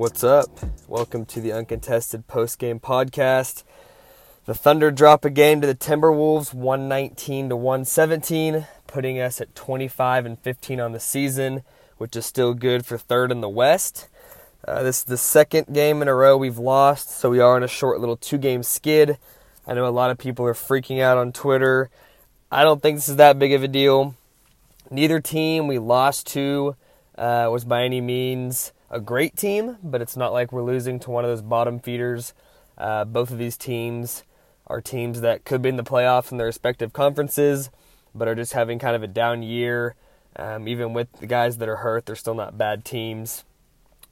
What's up? Welcome to the Uncontested Post Game Podcast. The Thunder drop a game to the Timberwolves 119 to 117, putting us at 25 and 15 on the season, which is still good for third in the West. Uh, this is the second game in a row we've lost, so we are on a short little two game skid. I know a lot of people are freaking out on Twitter. I don't think this is that big of a deal. Neither team we lost to uh, was by any means a great team, but it's not like we're losing to one of those bottom feeders. Uh, both of these teams are teams that could be in the playoffs in their respective conferences, but are just having kind of a down year. Um, even with the guys that are hurt, they're still not bad teams.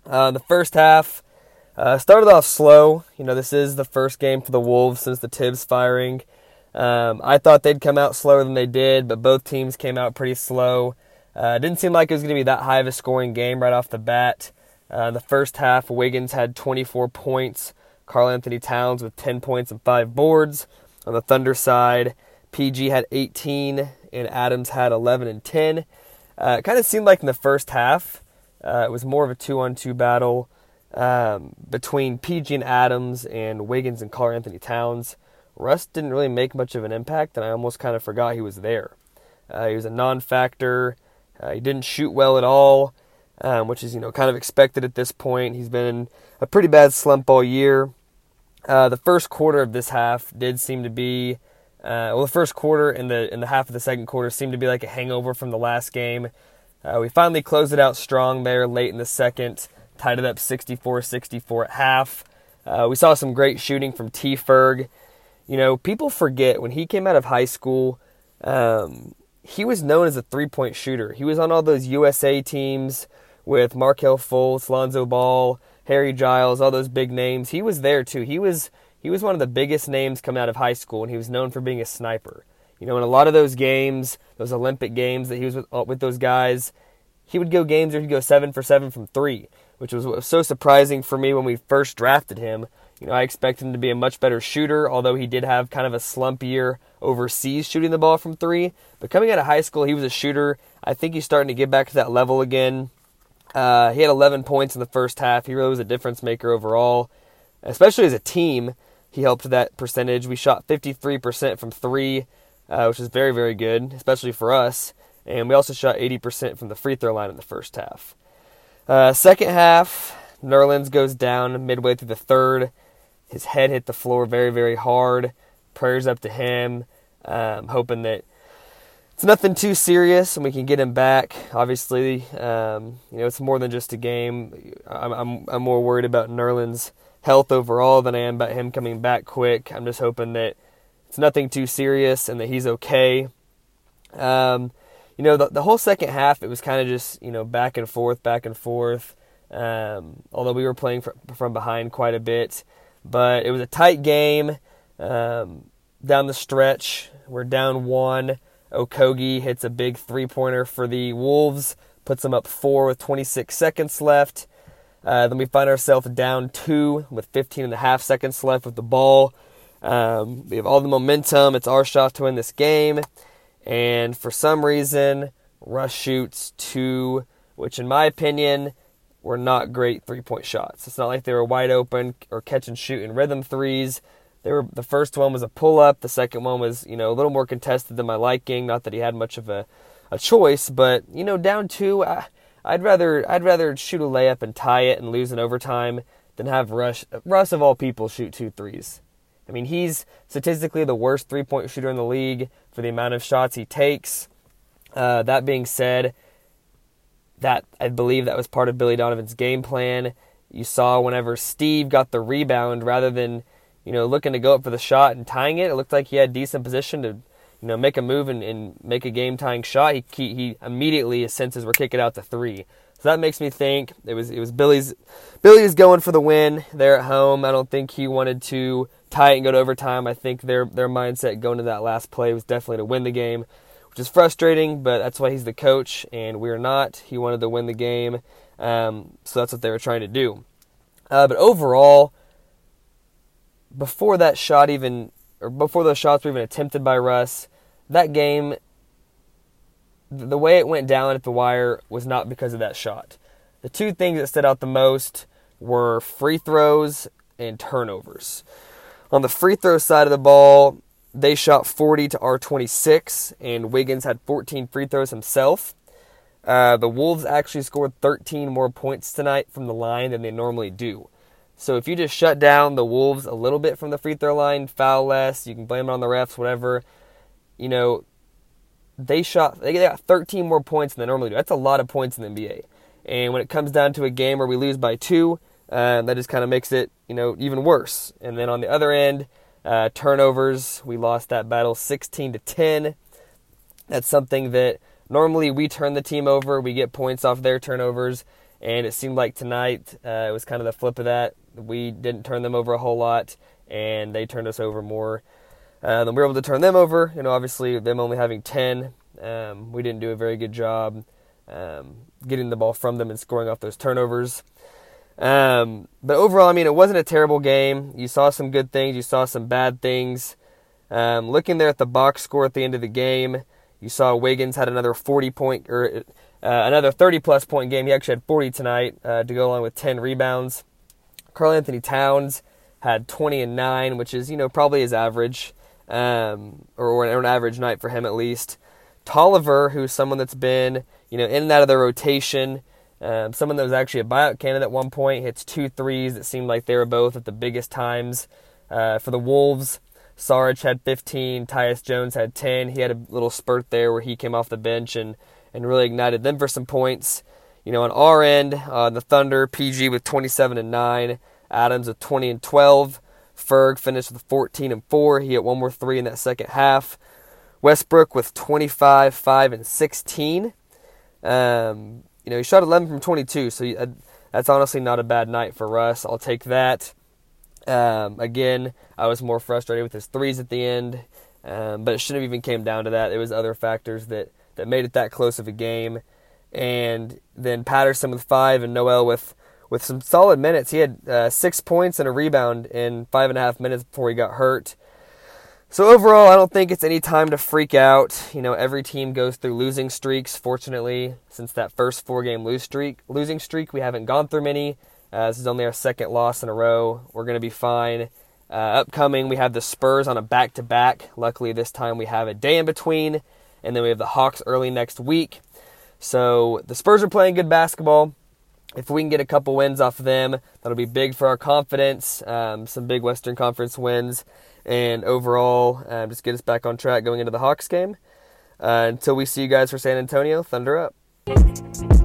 Uh, the first half uh, started off slow. You know, this is the first game for the Wolves since the Thibs firing. Um, I thought they'd come out slower than they did, but both teams came out pretty slow. Uh, didn't seem like it was going to be that high of a scoring game right off the bat. Uh, the first half, Wiggins had 24 points. Karl-Anthony Towns with 10 points and 5 boards. On the Thunder side, PG had 18 and Adams had 11 and 10. Uh, it kind of seemed like in the first half, uh, it was more of a two on two battle um, between PG and Adams and Wiggins and Karl-Anthony Towns. Russ didn't really make much of an impact, and I almost kind of forgot he was there. Uh, he was a non factor. Uh, he didn't shoot well at all um, which is you know kind of expected at this point. He's been in a pretty bad slump all year. Uh, the first quarter of this half did seem to be, uh, well, the first quarter and the in the half of the second quarter seemed to be like a hangover from the last game. Uh, we finally closed it out strong there late in the second, tied it up 64-64 at half. Uh, we saw some great shooting from T. Ferg. You know, people forget when he came out of high school, um, he was known as a three-point shooter. He was on all those USA teams with Markelle Fultz, Lonzo Ball, Harry Giles, all those big names. He was there too. He was he was one of the biggest names coming out of high school, and he was known for being a sniper. You know, in a lot of those games, those Olympic games that he was with, uh, with those guys, he would go games where he'd go seven for seven from three, which was, was so surprising for me when we first drafted him. You know, I expected him to be a much better shooter, although he did have kind of a slump year overseas shooting the ball from three. But coming out of high school, he was a shooter. I think he's starting to get back to that level again. Uh, he had 11 points in the first half. He really was a difference maker overall, especially as a team. He helped that percentage. We shot 53% from three, uh, which is very, very good, especially for us. And we also shot 80% from the free throw line in the first half. Uh, second half, Nerlens goes down midway through the third. His head hit the floor very, very hard. prayers up to him. Um, hoping that it's nothing too serious and we can get him back. Obviously, um, you know it's more than just a game. I'm, I'm, I'm more worried about Nerlens' health overall than I am about him coming back quick. I'm just hoping that it's nothing too serious and that he's okay. Um, you know, the, the whole second half, it was kind of just, you know, back and forth, back and forth. Um, although we were playing from, from behind quite a bit. But it was a tight game um, down the stretch. We're down one. Okogie hits a big three pointer for the Wolves, puts them up four with 26 seconds left. Uh, then we find ourselves down two with 15 and a half seconds left with the ball. Um, we have all the momentum. It's our shot to win this game. And for some reason, Russ shoots two, which in my opinion were not great three point shots. It's not like they were wide open or catch and shoot in rhythm threes. They were the first one was a pull up. The second one was you know a little more contested than my liking. Not that he had much of a, a choice, but you know down two, I, I'd rather I'd rather shoot a layup and tie it and lose in overtime than have Russ Russ of all people shoot two threes. I mean, he's statistically the worst three point shooter in the league for the amount of shots he takes. Uh, that being said, that I believe that was part of Billy Donovan's game plan. You saw whenever Steve got the rebound, rather than you know looking to go up for the shot and tying it, it looked like he had decent position to you know make a move and, and make a game tying shot. He, he, he immediately his senses were kicking out to three. So that makes me think it was it was Billy's Billy going for the win there at home. I don't think he wanted to tie it and go to overtime. I think their their mindset going to that last play was definitely to win the game, which is frustrating, but that's why he's the coach and we're not. He wanted to win the game, um, so that's what they were trying to do. Uh, but overall, before that shot even, or before those shots were even attempted by Russ, that game, the way it went down at the wire was not because of that shot. The two things that stood out the most were free throws and turnovers. On the free throw side of the ball, they shot 40 to our 26, and Wiggins had 14 free throws himself. Uh, the Wolves actually scored 13 more points tonight from the line than they normally do. So if you just shut down the Wolves a little bit from the free throw line, foul less, you can blame it on the refs, whatever. You know, they shot they got 13 more points than they normally do. That's a lot of points in the NBA. And when it comes down to a game where we lose by two, uh, that just kind of makes it, you know, even worse. And then on the other end, uh, turnovers, we lost that battle 16 to 10. That's something that normally we turn the team over, we get points off their turnovers, and it seemed like tonight uh, it was kind of the flip of that. We didn't turn them over a whole lot, and they turned us over more uh, than we were able to turn them over. You know, obviously them only having 10, um, we didn't do a very good job um, getting the ball from them and scoring off those turnovers. Um, but overall, I mean, it wasn't a terrible game. You saw some good things, you saw some bad things. Um, looking there at the box score at the end of the game, you saw Wiggins had another 40 point or uh, another 30 plus point game. He actually had 40 tonight uh, to go along with 10 rebounds. Karl-Anthony Towns had 20 and 9, which is you know probably his average, um, or, or an average night for him at least. Tolliver, who's someone that's been you know in and out of the rotation. Um, someone that was actually a buyout candidate at one point hits two threes that seemed like they were both at the biggest times uh, for the Wolves. Saric had 15, Tyus Jones had 10. He had a little spurt there where he came off the bench and, and really ignited them for some points. You know, on our end, uh, the Thunder, PG with 27 and 9, Adams with 20 and 12. Ferg finished with 14 and 4. He hit one more three in that second half. Westbrook with 25, 5, and 16. Um, you know, he shot 11 from 22, so uh, that's honestly not a bad night for Russ. I'll take that. Um, again, I was more frustrated with his threes at the end, um, but it shouldn't have even came down to that. It was other factors that, that made it that close of a game. And then Patterson with five and Noel with with some solid minutes. He had uh, six points and a rebound in five and a half minutes before he got hurt. So overall, I don't think it's any time to freak out. You know, every team goes through losing streaks. Fortunately, since that first four-game lose streak, losing streak, we haven't gone through many. Uh, this is only our second loss in a row. We're going to be fine. Uh, upcoming, we have the Spurs on a back-to-back. Luckily, this time we have a day in between, and then we have the Hawks early next week. So the Spurs are playing good basketball. If we can get a couple wins off of them, that'll be big for our confidence. Um, some big Western Conference wins and overall um, just get us back on track going into the Hawks game. Uh, until we see you guys for San Antonio, Thunder up.